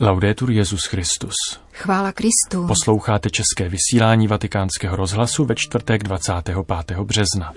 Laudetur Jezus Christus. Chvála Kristu. Posloucháte české vysílání Vatikánského rozhlasu ve čtvrtek 25. března.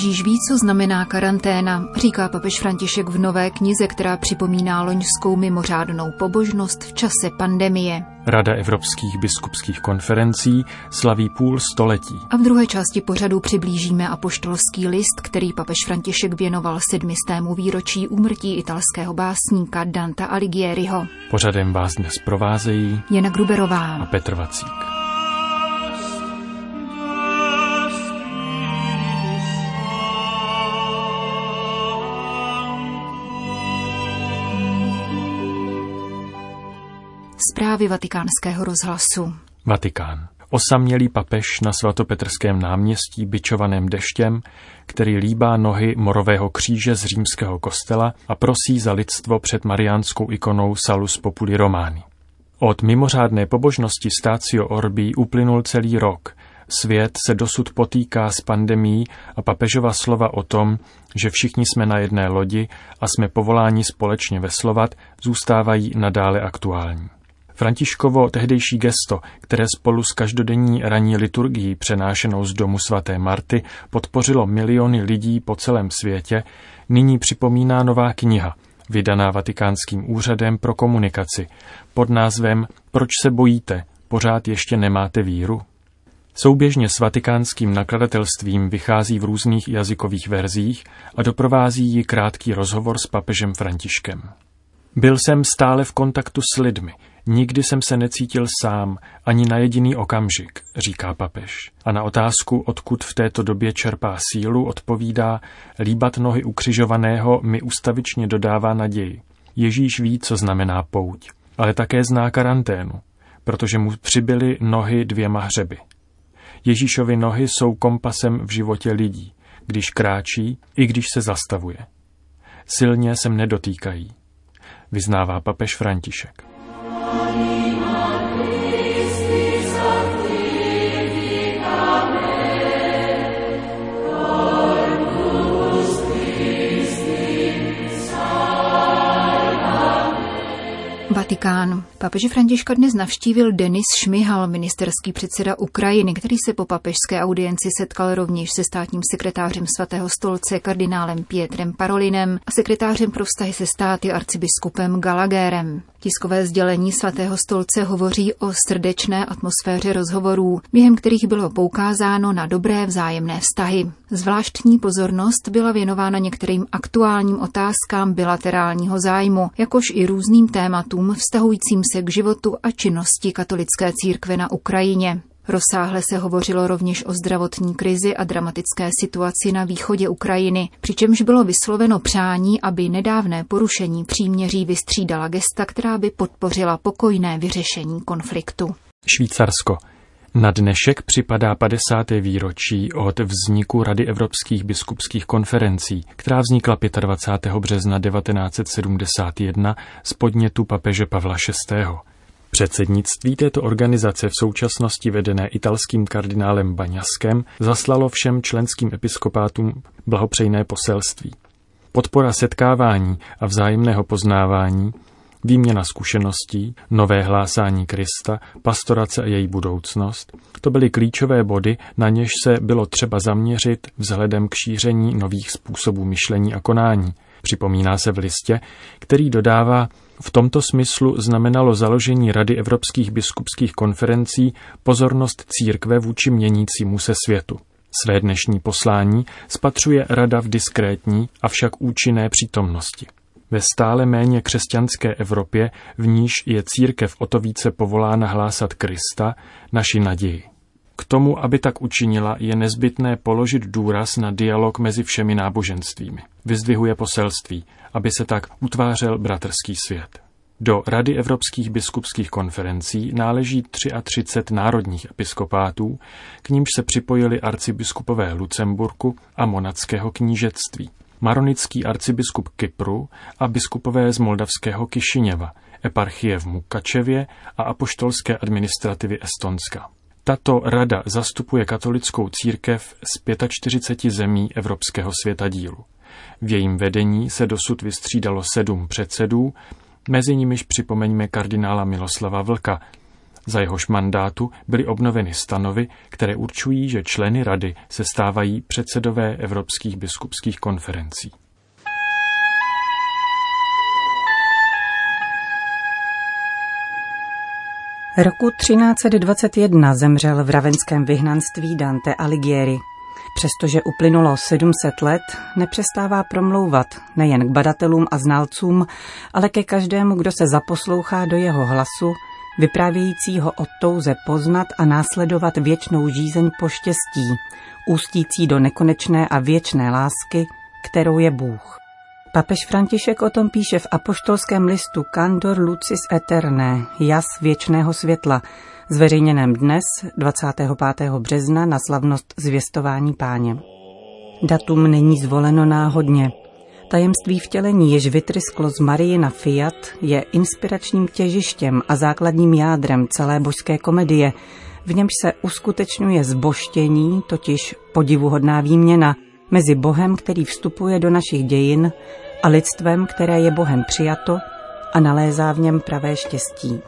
Ježíš ví, co znamená karanténa, říká papež František v nové knize, která připomíná loňskou mimořádnou pobožnost v čase pandemie. Rada evropských biskupských konferencí slaví půl století. A v druhé části pořadu přiblížíme apoštolský list, který papež František věnoval sedmistému výročí úmrtí italského básníka Danta Alighieriho. Pořadem vás dnes provázejí Jana Gruberová a Petr Vacík. Zprávy vatikánského rozhlasu. Vatikán. Osamělý papež na svatopetrském náměstí byčovaném deštěm, který líbá nohy morového kříže z římského kostela a prosí za lidstvo před mariánskou ikonou Salus Populi Romani. Od mimořádné pobožnosti Stácio Orbi uplynul celý rok. Svět se dosud potýká s pandemí a papežova slova o tom, že všichni jsme na jedné lodi a jsme povoláni společně veslovat, zůstávají nadále aktuální. Františkovo tehdejší gesto, které spolu s každodenní ranní liturgií přenášenou z domu svaté Marty podpořilo miliony lidí po celém světě, nyní připomíná nová kniha, vydaná Vatikánským úřadem pro komunikaci, pod názvem Proč se bojíte, pořád ještě nemáte víru? Souběžně s vatikánským nakladatelstvím vychází v různých jazykových verzích a doprovází ji krátký rozhovor s papežem Františkem. Byl jsem stále v kontaktu s lidmi, Nikdy jsem se necítil sám, ani na jediný okamžik, říká papež. A na otázku, odkud v této době čerpá sílu, odpovídá, líbat nohy ukřižovaného mi ustavičně dodává naději. Ježíš ví, co znamená pouť, ale také zná karanténu, protože mu přibyly nohy dvěma hřeby. Ježíšovy nohy jsou kompasem v životě lidí, když kráčí i když se zastavuje. Silně se mne dotýkají, vyznává papež František. Vatikán. Papeže Františka dnes navštívil Denis Šmihal, ministerský předseda Ukrajiny, který se po papežské audienci setkal rovněž se státním sekretářem svatého stolce kardinálem Pietrem Parolinem a sekretářem pro vztahy se státy arcibiskupem Gallagherem. Tiskové sdělení svatého stolce hovoří o srdečné atmosféře rozhovorů, během kterých bylo poukázáno na dobré vzájemné vztahy. Zvláštní pozornost byla věnována některým aktuálním otázkám bilaterálního zájmu, jakož i různým tématům vztahujícím se k životu a činnosti katolické církve na Ukrajině. Rozsáhle se hovořilo rovněž o zdravotní krizi a dramatické situaci na východě Ukrajiny, přičemž bylo vysloveno přání, aby nedávné porušení příměří vystřídala gesta, která by podpořila pokojné vyřešení konfliktu. Švýcarsko. Na dnešek připadá 50. výročí od vzniku Rady evropských biskupských konferencí, která vznikla 25. března 1971 z podnětu papeže Pavla VI. Předsednictví této organizace v současnosti vedené italským kardinálem Baňaskem zaslalo všem členským episkopátům blahopřejné poselství. Podpora setkávání a vzájemného poznávání, výměna zkušeností, nové hlásání Krista, pastorace a její budoucnost, to byly klíčové body, na něž se bylo třeba zaměřit vzhledem k šíření nových způsobů myšlení a konání. Připomíná se v listě, který dodává, v tomto smyslu znamenalo založení Rady evropských biskupských konferencí pozornost církve vůči měnícímu se světu. Své dnešní poslání spatřuje Rada v diskrétní, avšak účinné přítomnosti. Ve stále méně křesťanské Evropě, v níž je církev o to více povolána hlásat Krista, naši naději. K tomu, aby tak učinila, je nezbytné položit důraz na dialog mezi všemi náboženstvími. Vyzdvihuje poselství, aby se tak utvářel bratrský svět. Do Rady evropských biskupských konferencí náleží 33 národních episkopátů, k nímž se připojili arcibiskupové Lucemburku a Monackého knížectví, maronický arcibiskup Kypru a biskupové z moldavského Kišiněva, eparchie v Mukačevě a apoštolské administrativy Estonska. Tato rada zastupuje katolickou církev z 45 zemí evropského světadílu. V jejím vedení se dosud vystřídalo sedm předsedů, mezi nimiž připomeňme kardinála Miloslava Vlka. Za jehož mandátu byly obnoveny stanovy, které určují, že členy rady se stávají předsedové evropských biskupských konferencí. Roku 1321 zemřel v ravenském vyhnanství Dante Alighieri. Přestože uplynulo 700 let, nepřestává promlouvat nejen k badatelům a znalcům, ale ke každému, kdo se zaposlouchá do jeho hlasu, vyprávějícího o touze poznat a následovat věčnou žízeň po štěstí, ústící do nekonečné a věčné lásky, kterou je Bůh. Papež František o tom píše v apoštolském listu Candor Lucis Eterné, jas věčného světla, zveřejněném dnes, 25. března, na slavnost zvěstování páně. Datum není zvoleno náhodně. Tajemství vtělení, jež vytrysklo z Marie na Fiat, je inspiračním těžištěm a základním jádrem celé božské komedie, v němž se uskutečňuje zboštění, totiž podivuhodná výměna mezi Bohem, který vstupuje do našich dějin, a lidstvem, které je Bohem přijato a nalézá v něm pravé štěstí.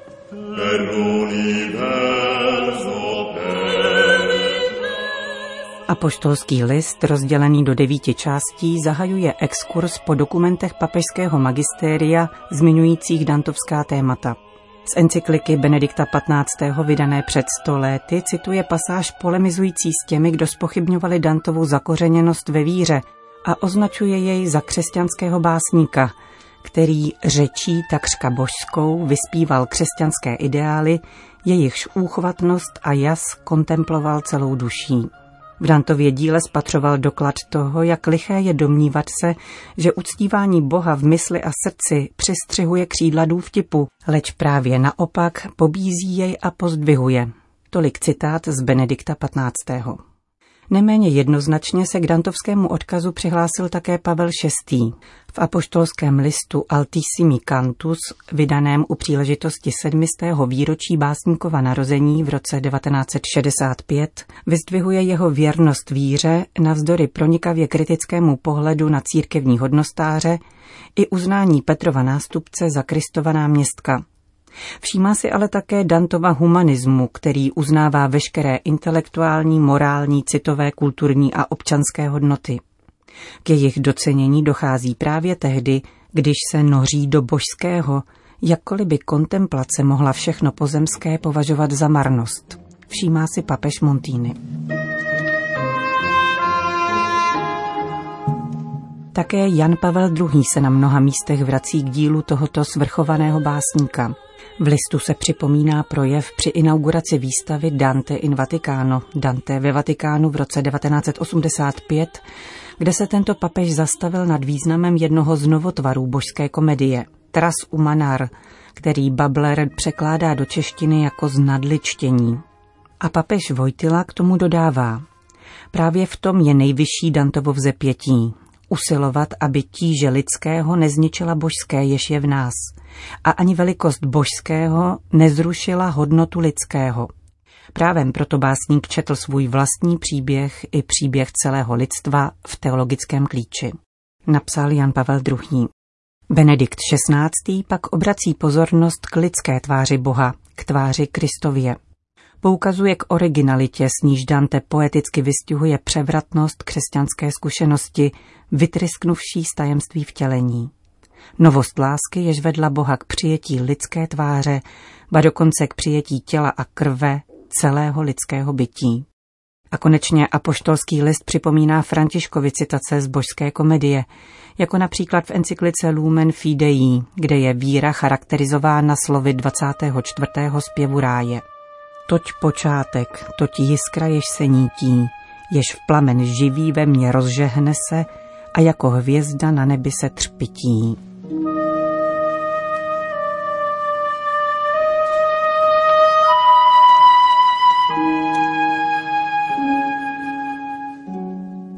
Apoštolský list, rozdělený do devíti částí, zahajuje exkurs po dokumentech papežského magistéria zmiňujících dantovská témata. Z encykliky Benedikta XV. vydané před sto léty cituje pasáž polemizující s těmi, kdo spochybňovali Dantovu zakořeněnost ve víře a označuje jej za křesťanského básníka – který řečí takřka božskou vyspíval křesťanské ideály, jejichž úchvatnost a jas kontemploval celou duší. V Dantově díle spatřoval doklad toho, jak liché je domnívat se, že uctívání Boha v mysli a srdci přistřihuje křídla důvtipu, leč právě naopak pobízí jej a pozdvihuje. Tolik citát z Benedikta 15. Neméně jednoznačně se k dantovskému odkazu přihlásil také Pavel VI. V apoštolském listu Altissimi Cantus, vydaném u příležitosti 7. výročí básníkova narození v roce 1965, vyzdvihuje jeho věrnost víře navzdory pronikavě kritickému pohledu na církevní hodnostáře i uznání Petrova nástupce za Kristova náměstka – Všímá si ale také Dantova humanismu, který uznává veškeré intelektuální, morální, citové, kulturní a občanské hodnoty. K jejich docenění dochází právě tehdy, když se noří do božského, jakkoliv by kontemplace mohla všechno pozemské považovat za marnost. Všímá si papež Montýny. Také Jan Pavel II. se na mnoha místech vrací k dílu tohoto svrchovaného básníka. V listu se připomíná projev při inauguraci výstavy Dante in Vaticano, Dante ve Vatikánu v roce 1985, kde se tento papež zastavil nad významem jednoho z novotvarů božské komedie, Tras Umanar, který Babler překládá do češtiny jako znadličtění. A papež Vojtila k tomu dodává, právě v tom je nejvyšší Dantovo vzepětí, usilovat, aby tíže lidského nezničila božské, jež je v nás – a ani velikost božského nezrušila hodnotu lidského. Právem proto básník četl svůj vlastní příběh i příběh celého lidstva v teologickém klíči. Napsal Jan Pavel II. Benedikt XVI. pak obrací pozornost k lidské tváři Boha, k tváři Kristově. Poukazuje k originalitě, s níž Dante poeticky vystihuje převratnost křesťanské zkušenosti, vytrysknuvší z tajemství vtělení. Novost lásky, jež vedla Boha k přijetí lidské tváře, ba dokonce k přijetí těla a krve celého lidského bytí. A konečně apoštolský list připomíná Františkovi citace z božské komedie, jako například v encyklice Lumen Fidei, kde je víra charakterizována slovy 24. zpěvu ráje. Toť počátek, toť jiskra, jež se nítí, jež v plamen živý ve mně rozžehne se a jako hvězda na nebi se třpití.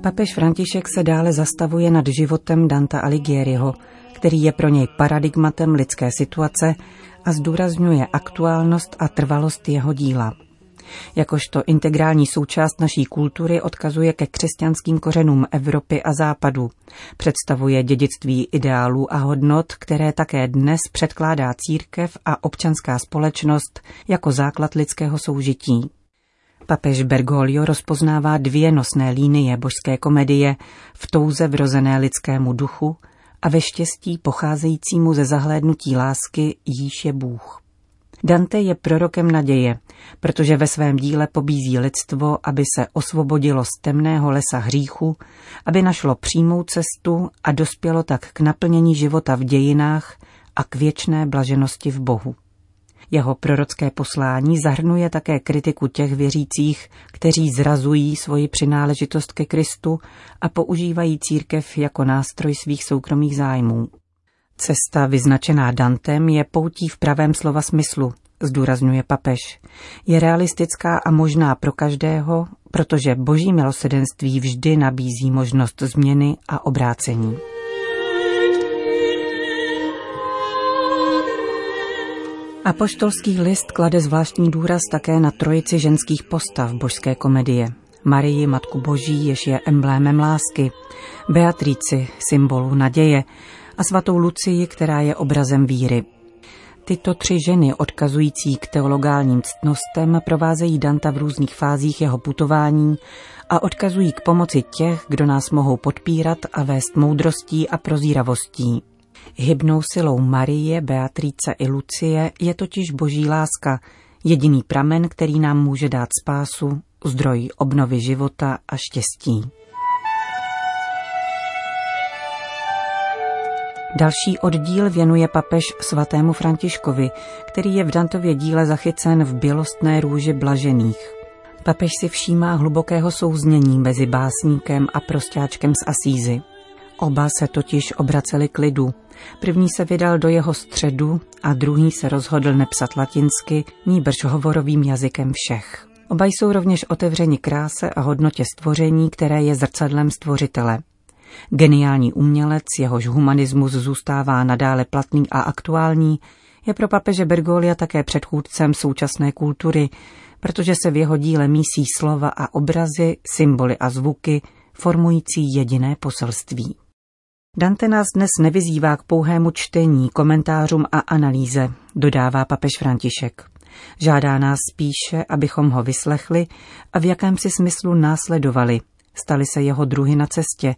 Papež František se dále zastavuje nad životem Danta Alighieriho, který je pro něj paradigmatem lidské situace a zdůrazňuje aktuálnost a trvalost jeho díla. Jakožto integrální součást naší kultury odkazuje ke křesťanským kořenům Evropy a Západu. Představuje dědictví ideálů a hodnot, které také dnes předkládá církev a občanská společnost jako základ lidského soužití. Papež Bergoglio rozpoznává dvě nosné línie božské komedie v touze vrozené lidskému duchu a ve štěstí pocházejícímu ze zahlédnutí lásky jíž je Bůh. Dante je prorokem naděje, protože ve svém díle pobízí lidstvo, aby se osvobodilo z temného lesa hříchu, aby našlo přímou cestu a dospělo tak k naplnění života v dějinách a k věčné blaženosti v Bohu. Jeho prorocké poslání zahrnuje také kritiku těch věřících, kteří zrazují svoji přináležitost ke Kristu a používají církev jako nástroj svých soukromých zájmů. Cesta vyznačená Dantem je poutí v pravém slova smyslu, zdůrazňuje papež. Je realistická a možná pro každého, protože boží milosedenství vždy nabízí možnost změny a obrácení. Apoštolský list klade zvláštní důraz také na trojici ženských postav božské komedie. Marii, Matku Boží, jež je emblémem lásky, Beatrici, symbolu naděje, a svatou Lucii, která je obrazem víry. Tyto tři ženy, odkazující k teologálním ctnostem, provázejí Danta v různých fázích jeho putování a odkazují k pomoci těch, kdo nás mohou podpírat a vést moudrostí a prozíravostí. Hybnou silou Marie, Beatrice i Lucie je totiž boží láska, jediný pramen, který nám může dát spásu, zdroj obnovy života a štěstí. Další oddíl věnuje papež svatému Františkovi, který je v Dantově díle zachycen v bělostné růži blažených. Papež si všímá hlubokého souznění mezi básníkem a prostáčkem z Asízy. Oba se totiž obraceli k lidu. První se vydal do jeho středu a druhý se rozhodl nepsat latinsky, níbrž hovorovým jazykem všech. Oba jsou rovněž otevřeni kráse a hodnotě stvoření, které je zrcadlem stvořitele. Geniální umělec, jehož humanismus zůstává nadále platný a aktuální, je pro papeže Bergolia také předchůdcem současné kultury, protože se v jeho díle mísí slova a obrazy, symboly a zvuky, formující jediné poselství. Dante nás dnes nevyzývá k pouhému čtení, komentářům a analýze, dodává papež František. Žádá nás spíše, abychom ho vyslechli a v jakémsi smyslu následovali, stali se jeho druhy na cestě,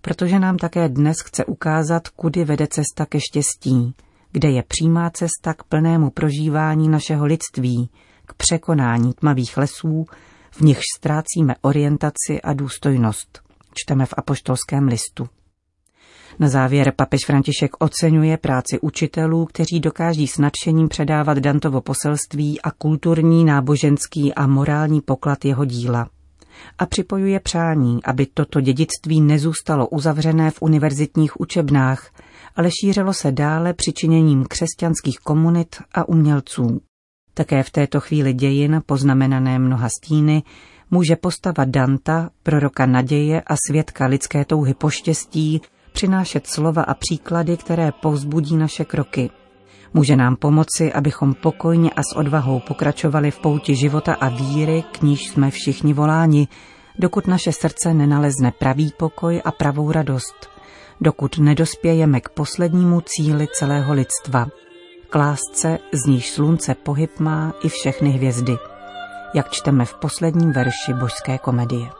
protože nám také dnes chce ukázat, kudy vede cesta ke štěstí, kde je přímá cesta k plnému prožívání našeho lidství, k překonání tmavých lesů, v nichž ztrácíme orientaci a důstojnost. Čteme v apoštolském listu. Na závěr papež František oceňuje práci učitelů, kteří dokáží s nadšením předávat Dantovo poselství a kulturní, náboženský a morální poklad jeho díla a připojuje přání, aby toto dědictví nezůstalo uzavřené v univerzitních učebnách, ale šířilo se dále přičiněním křesťanských komunit a umělců. Také v této chvíli dějin, poznamenané mnoha stíny, může postava Danta, proroka naděje a svědka lidské touhy poštěstí, přinášet slova a příklady, které povzbudí naše kroky. Může nám pomoci, abychom pokojně a s odvahou pokračovali v pouti života a víry, k níž jsme všichni voláni, dokud naše srdce nenalezne pravý pokoj a pravou radost, dokud nedospějeme k poslednímu cíli celého lidstva, k lásce, z níž slunce pohyb má i všechny hvězdy, jak čteme v posledním verši božské komedie.